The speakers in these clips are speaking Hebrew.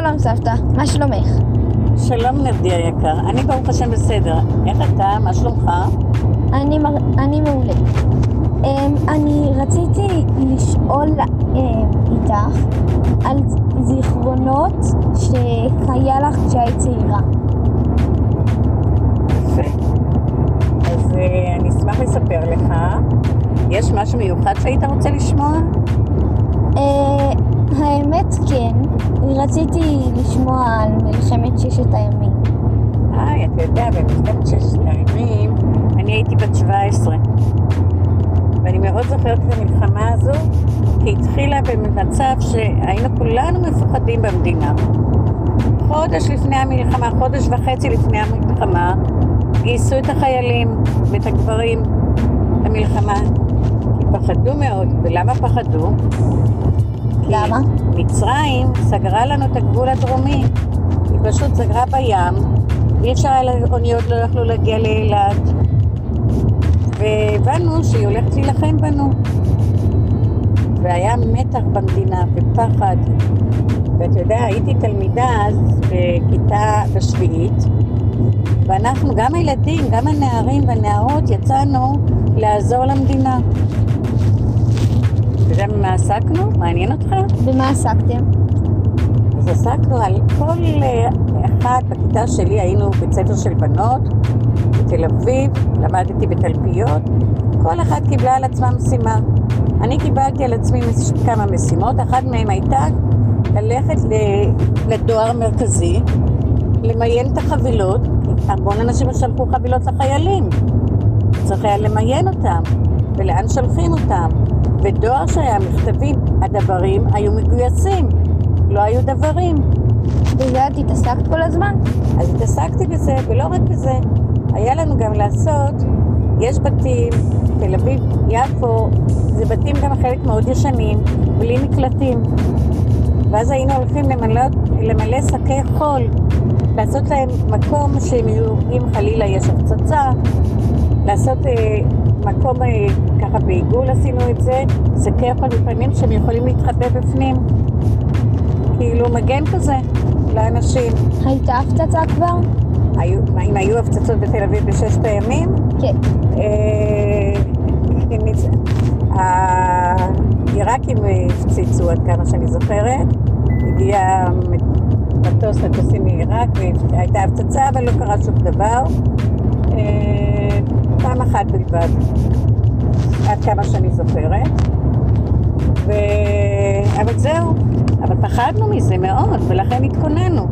שלום סבתא, מה שלומך? שלום נרדי היקר, אני ברוך השם בסדר. איך אתה? מה שלומך? אני, מר... אני מעולה. Um, אני רציתי לשאול um, איתך על זיכרונות שהיה לך כשהיית צעירה. יפה. אז אה, אני אשמח לספר לך. יש משהו מיוחד שהיית רוצה לשמוע? Uh, האמת כן, רציתי לשמוע על מלחמת ששת הימים. היי, אתה יודע, במלחמת ששת הימים אני הייתי בת 17. ואני מאוד זוכרת את המלחמה הזו, כי התחילה במצב שהיינו כולנו מפוחדים במדינה. חודש לפני המלחמה, חודש וחצי לפני המלחמה, גייסו את החיילים ואת הגברים למלחמה. כי פחדו מאוד. ולמה פחדו? למה? מצרים סגרה לנו את הגבול הדרומי. היא פשוט סגרה בים, ואי אפשר היה, אוניות לא יכלו להגיע לאילת. והבנו שהיא הולכת להילחם בנו. והיה מתח במדינה ופחד. ואתה יודע, הייתי תלמידה אז בכיתה בשביעית, ואנחנו, גם הילדים, גם הנערים והנערות, יצאנו לעזור למדינה. אתה יודע במה עסקנו? מעניין אותך? במה עסקתם? אז עסקנו על כל אה, אחד בכיתה שלי, היינו בית ספר של בנות בתל אביב, למדתי בתלפיות, כל אחת קיבלה על עצמה משימה. אני קיבלתי על עצמי כמה משימות, אחת מהן הייתה ללכת לדואר מרכזי, למיין את החבילות, המון אנשים שלחו חבילות לחיילים, צריך היה למיין אותם, ולאן שולחים אותם. ודואר שהיה מכתבים, הדברים היו מגויסים, לא היו דברים. בזה את התעסקת כל הזמן? אז התעסקתי בזה, ולא רק בזה, היה לנו גם לעשות, יש בתים, תל אביב, יפו, זה בתים גם חלק מאוד ישנים, בלי מקלטים. ואז היינו הולכים למלא, למלא שקי חול, לעשות להם מקום שהם יהיו, אם חלילה יש הפצצה, לעשות אה, מקום, אה, ככה בעיגול עשינו את זה, שקי חול בפנים שהם יכולים להתחבא בפנים. כאילו מגן כזה לאנשים. הייתה הפצצה כבר? היו, אם היו הפצצות בתל אביב בששת הימים? כן. אה, העיראקים הפציצו עד כמה שאני זוכרת. הגיע מטוס מטוסים מעיראק והייתה הפצצה, אבל לא קרה שום דבר. אה, פעם אחת בלבד, עד כמה שאני זוכרת. ו... אבל זהו, אבל פחדנו מזה מאוד, ולכן התכוננו.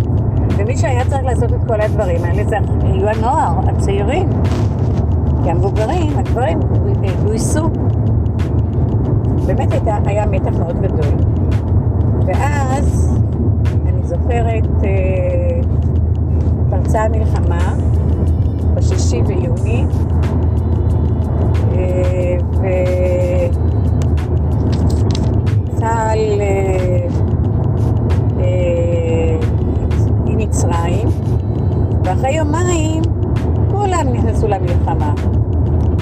ומי שהיה צריך לעשות את כל הדברים האלה זה היו הנוער, הצעירים. כי המבוגרים, הגברים, גויסו. באמת הייתה, היה מתח מאוד גדול. ואז, אני זוכרת, אה, פרצה המלחמה בשישי ביוני, וצה"ל אה, אה, עם מצרים, ואחרי יומיים כולם נכנסו למלחמה.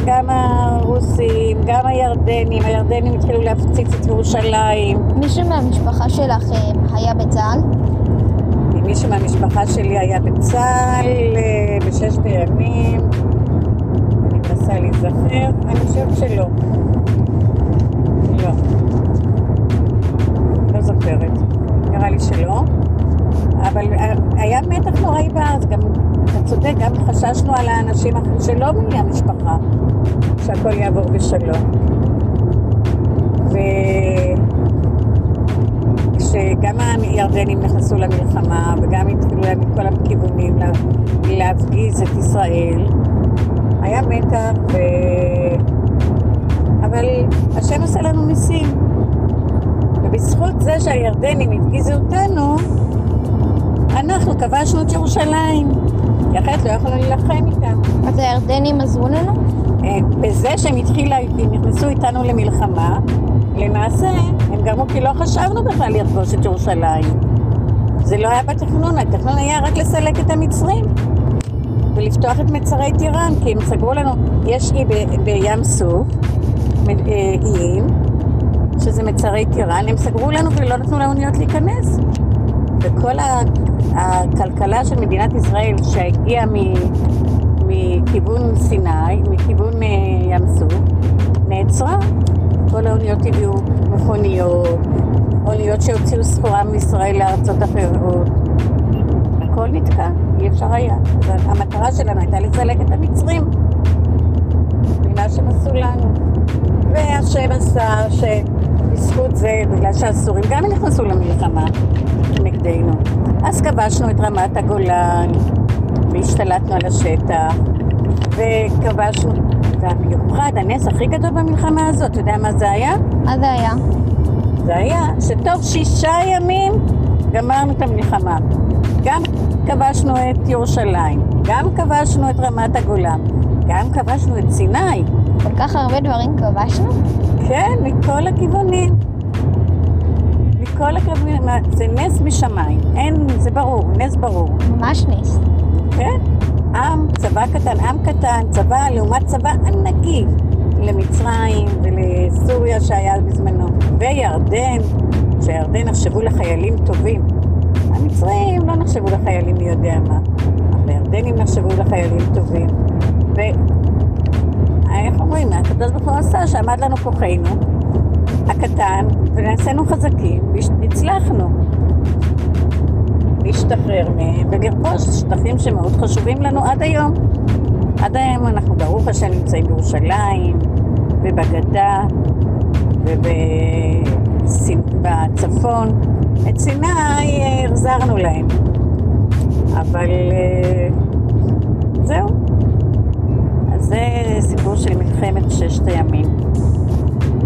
גם הרוסים, גם הירדנים, הירדנים התחילו להפציץ את ירושלים. מישהו מהמשפחה שלך אה, היה בצה"ל? מישהו מהמשפחה שלי היה בצה"ל אה, בששת הימים. מנסה להיזכר, אני חושבת שלא. לא. לא זוכרת. נראה לי שלא. אבל אה, היה מתח נוראי בארץ, גם, אתה צודק, גם חששנו על האנשים שלא מהמשפחה, שהכל יעבור בשלום. וכשגם הירדנים נכנסו למלחמה, וגם התחילו להם מכל הכיוונים לה, להפגיז את ישראל, היה מתח, ו... אבל השם עושה לנו ניסים. ובזכות זה שהירדנים הפגיזו אותנו, אנחנו כבשנו את ירושלים, כי אחרת לא יכולנו להילחם איתם. אז הירדנים עזרו לנו? אה, בזה שהם התחילו, הם נכנסו איתנו למלחמה, למעשה הם גרמו כי לא חשבנו בכלל לכבוש את ירושלים. זה לא היה בתכנון, התכנון היה רק לסלק את המצרים ולפתוח את מצרי טיראן, כי הם סגרו לנו, יש אי ב- בים סוף, אה, איים, שזה מצרי טיראן, הם סגרו לנו ולא נתנו לאוניות להיכנס. וכל הכלכלה של מדינת ישראל שהגיעה מ- מכיוון סיני, מכיוון אה, ים סוף, נעצרה. כל האוניות הביאו מכוניות, אוניות שהוציאו סחורה מישראל לארצות אחרות. הכל נתקע, אי אפשר היה. המטרה שלנו הייתה לסלק את המצרים ממה שהם עשו לנו. והשם עשה שבזכות זה, בגלל שהסורים גם נכנסו למלחמה נגדנו, אז כבשנו את רמת הגולן והשתלטנו על השטח וכבשנו, והמיוחד, הנס הכי גדול במלחמה הזאת, אתה יודע מה זה היה? מה זה היה? זה היה שתוך שישה ימים גמרנו את המלחמה. גם כבשנו את ירושלים, גם כבשנו את רמת הגולן, גם כבשנו את סיני. כל כך הרבה דברים כבשנו? כן, מכל הכיוונים. מכל הכיוונים, זה נס משמיים, אין, זה ברור, נס ברור, ממש נס. כן? עם, צבא קטן, עם קטן, צבא לעומת צבא ענקי למצרים ולסוריה שהיה בזמנו, וירדן, שירדן נחשבו לחיילים טובים. המצרים לא נחשבו לחיילים מי יודע מה, אבל הירדנים נחשבו לחיילים טובים. ו... איך אומרים, הקדוש ברוך הוא עשה שעמד לנו כוחנו הקטן, ונעשינו חזקים, והצלחנו להשתחרר מהם ולרכוש שטחים שמאוד חשובים לנו עד היום. עד היום אנחנו ברוך השם נמצאים בירושלים ובגדה ובצפון. את סיני אה, החזרנו להם, אבל אה, זהו. אז זה סיפור של מלחמת ששת הימים.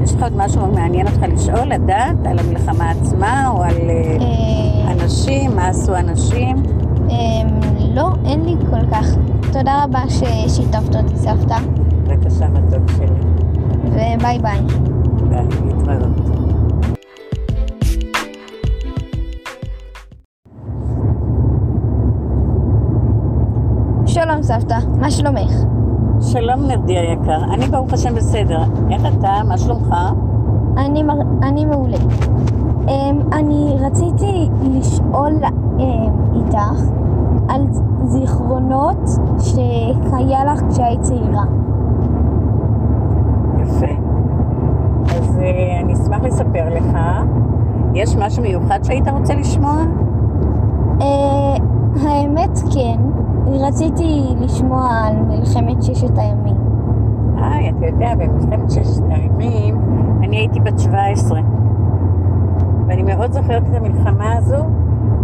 יש לך עוד משהו מעניין אותך לשאול, לדעת, על המלחמה עצמה או על אה, אנשים, מה עשו אנשים? אמ, לא, אין לי כל כך. תודה רבה ששיתפת אותי סבתא, בבקשה, מתוק שלי. וביי ביי. ביי, להתראות. שלום סבתא, מה שלומך? שלום נרדי היקר, אני ברוך השם בסדר. איך אתה? מה שלומך? אני, מר... אני מעולה. אמ, אני רציתי לשאול אמ, איתך על זיכרונות שהיה לך כשהיית צעירה. יפה. אז אה, אני אשמח לספר לך. יש משהו מיוחד שהיית רוצה לשמוע? אה, האמת כן, רציתי לשמוע על מלחמת ששת הימים. היי, אתה יודע, במלחמת ששת הימים אני הייתי בת 17. ואני מאוד זוכרת את המלחמה הזו,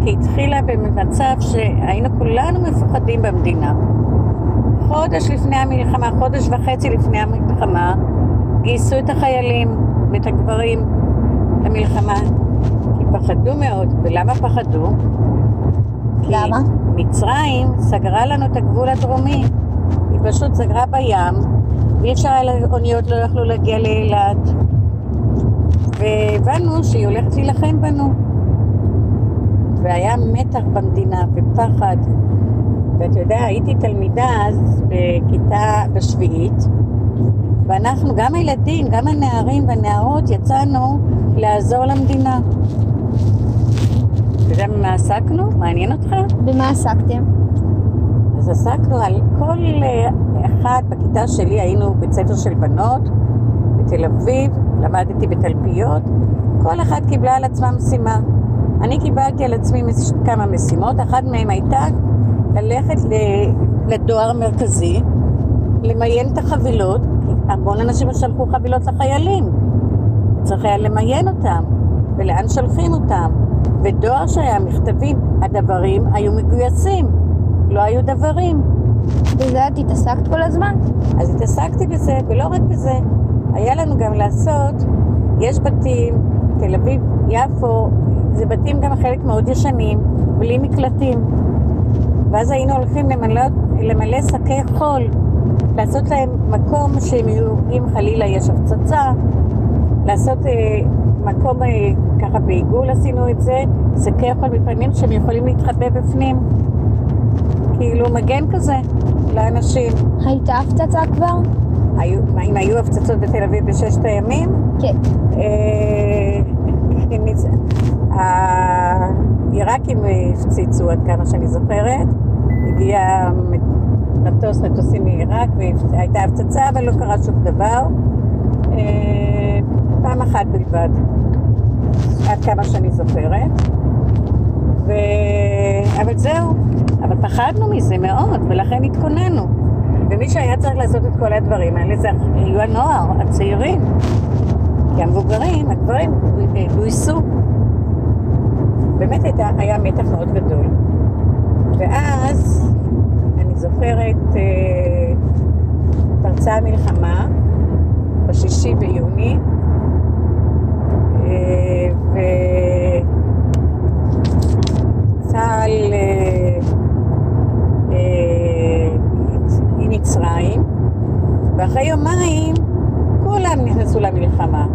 כי התחילה במצב שהיינו כולנו מפוחדים במדינה. חודש לפני המלחמה, חודש וחצי לפני המלחמה, גייסו את החיילים ואת הגברים למלחמה, כי פחדו מאוד. ולמה פחדו? למה? מצרים סגרה לנו את הגבול הדרומי. היא פשוט סגרה בים, ואי אפשר היה, אוניות לא יכלו להגיע לאילת. והבנו שהיא הולכת להילחם בנו. והיה מתח במדינה ופחד. ואתה יודע, הייתי תלמידה אז בכיתה בשביעית, ואנחנו, גם הילדים, גם הנערים והנערות, יצאנו לעזור למדינה. אתה יודע במה עסקנו? מעניין אותך? במה עסקתם? אז עסקנו על כל אה, אחד בכיתה שלי, היינו בית ספר של בנות בתל אביב, למדתי בתלפיות, כל אחת קיבלה על עצמה משימה. אני קיבלתי על עצמי כמה משימות, אחת מהן הייתה ללכת לדואר מרכזי, למיין את החבילות, כי המון אנשים שלחו חבילות לחיילים, צריך היה למיין אותם, ולאן שולחים אותם. ודואר שהיה מכתבים, הדברים היו מגויסים, לא היו דברים. בזה את התעסקת כל הזמן? אז התעסקתי בזה, ולא רק בזה, היה לנו גם לעשות, יש בתים, תל אביב, יפו, זה בתים גם חלק מאוד ישנים, בלי מקלטים. ואז היינו הולכים למלא, למלא שקי חול, לעשות להם מקום שהם יהיו, אם חלילה יש הפצצה, לעשות אה, מקום, אה, ככה בעיגול עשינו את זה, שקי חול בפנים שהם יכולים להתחבא בפנים. כאילו מגן כזה לאנשים. הייתה הפצצה כבר? היו, אם היו הפצצות בתל אביב בששת הימים? כן. אה, העיראקים הפציצו עד כמה שאני זוכרת. הגיע מטוס, מטוסים מעיראק, והייתה הפצצה, אבל לא קרה שום דבר. אה, פעם אחת בלבד, עד כמה שאני זוכרת. ו... אבל זהו, אבל פחדנו מזה מאוד, ולכן התכוננו. ומי שהיה צריך לעשות את כל הדברים האלה זה היו הנוער, הצעירים. כי המבוגרים, הגברים, גויסו. באמת הייתה, היה מתח מאוד גדול. ואז, אני זוכרת, אה, פרצה המלחמה בשישי ביוני, וצה"ל אה, אה, עם מצרים, ואחרי יומיים כולם נכנסו למלחמה.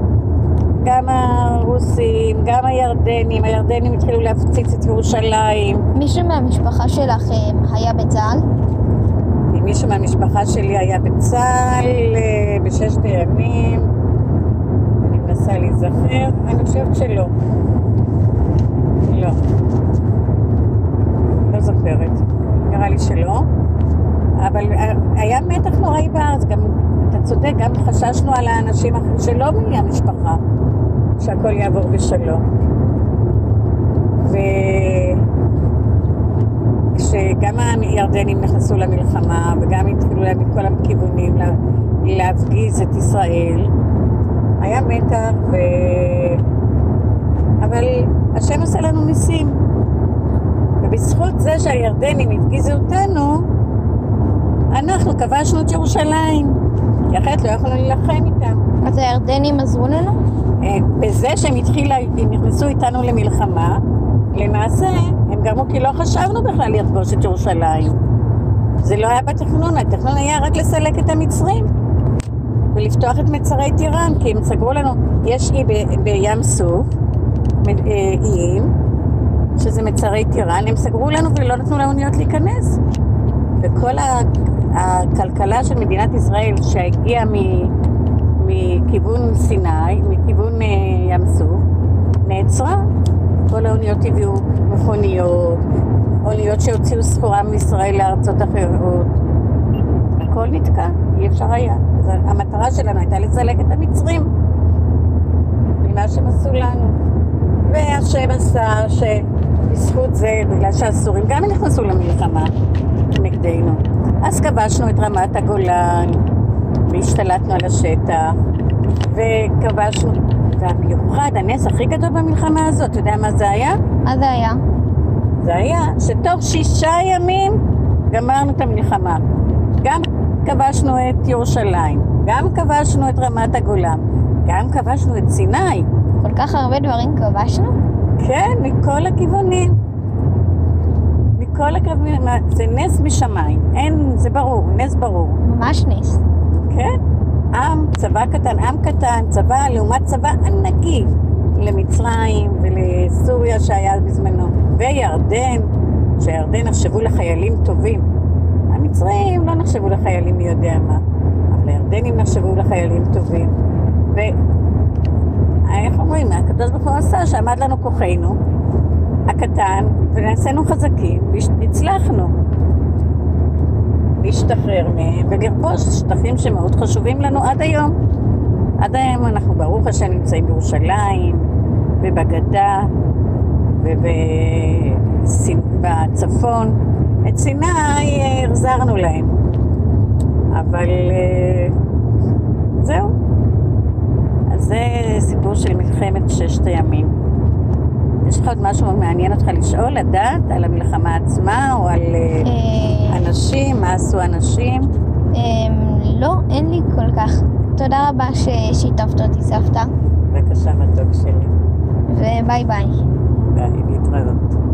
גם הרוסים, גם הירדנים, הירדנים התחילו להפציץ את ירושלים. מישהו מהמשפחה שלכם היה בצה"ל? מישהו מהמשפחה שלי היה בצה"ל אה, בששת הימים, מנסה להיזכר, אני חושבת שלא. לא. לא זוכרת. נראה לי שלא. אבל אה, היה מתח נוראי בארץ, גם, אתה צודק, גם חששנו על האנשים אחרים שלא מהמשפחה, שהכל יעבור בשלום. וכשגם הירדנים נכנסו למלחמה, וגם התחילו להם מכל הכיוונים לה- להפגיז את ישראל, היה מתח, ו... אבל השם עושה לנו ניסים. ובזכות זה שהירדנים הפגיזו אותנו, אנחנו כבשנו את ירושלים, כי אחרת לא יכולנו להילחם איתם. אז הירדנים עזרו לנו? אה, בזה שהם התחילה, הם נכנסו איתנו למלחמה, למעשה הם גרמו כי לא חשבנו בכלל לכבוש את ירושלים. זה לא היה בתכנון, התכנון היה רק לסלק את המצרים ולפתוח את מצרי טיראן, כי הם סגרו לנו, יש אי ב- בים סוף, אה, איים, שזה מצרי טיראן, הם סגרו לנו ולא נתנו לאוניות להיכנס. וכל הכלכלה של מדינת ישראל שהגיעה מ- מכיוון סיני, מכיוון אה, ים סוף, נעצרה. כל האוניות הביאו מכוניות, אוניות שהוציאו סחורה מישראל לארצות אחרות. הכל נתקע, אי אפשר היה. המטרה שלנו הייתה לסלק את המצרים ממה שהם עשו לנו. והשם עשה שבזכות זה, בגלל שהסורים גם נכנסו למלחמה נגדנו, אז כבשנו את רמת הגולן והשתלטנו על השטח וכבשנו, והמיוחד, הנס הכי גדול במלחמה הזאת, אתה יודע מה זה היה? מה זה היה? זה היה שתוך שישה ימים גמרנו את המלחמה. גם כבשנו את ירושלים, גם כבשנו את רמת הגולן, גם כבשנו את סיני. כל כך הרבה דברים כבשנו? כן, מכל הכיוונים. מכל הכיוונים, זה נס משמיים, אין, זה ברור, נס ברור. ממש נס. כן, עם, צבא קטן, עם קטן, צבא לעומת צבא ענקי למצרים ולסוריה שהיה בזמנו, וירדן, שירדן נחשבו לחיילים טובים. המצרים לא נחשבו לחיילים מי יודע מה, אבל הירדנים נחשבו לחיילים טובים. ואיך אומרים, הקדוש ברוך הוא עשה שעמד לנו כוחנו הקטן, ונעשינו חזקים, והצלחנו. להשתחרר מהם ולכבוש שטחים שמאוד חשובים לנו עד היום. עד היום אנחנו ברוך השם נמצאים בירושלים ובגדה ובצפון. את סיני החזרנו להם, אבל אה, זהו. אז זה סיפור של מלחמת ששת הימים. יש לך עוד משהו מעניין אותך לשאול, לדעת על המלחמה עצמה או על... אה, אה, אנשים, מה עשו אנשים? אה, לא, אין לי כל כך. תודה רבה ששיתפת אותי סבתא, בבקשה, מתוק שלי. וביי ביי. ביי, להתראות.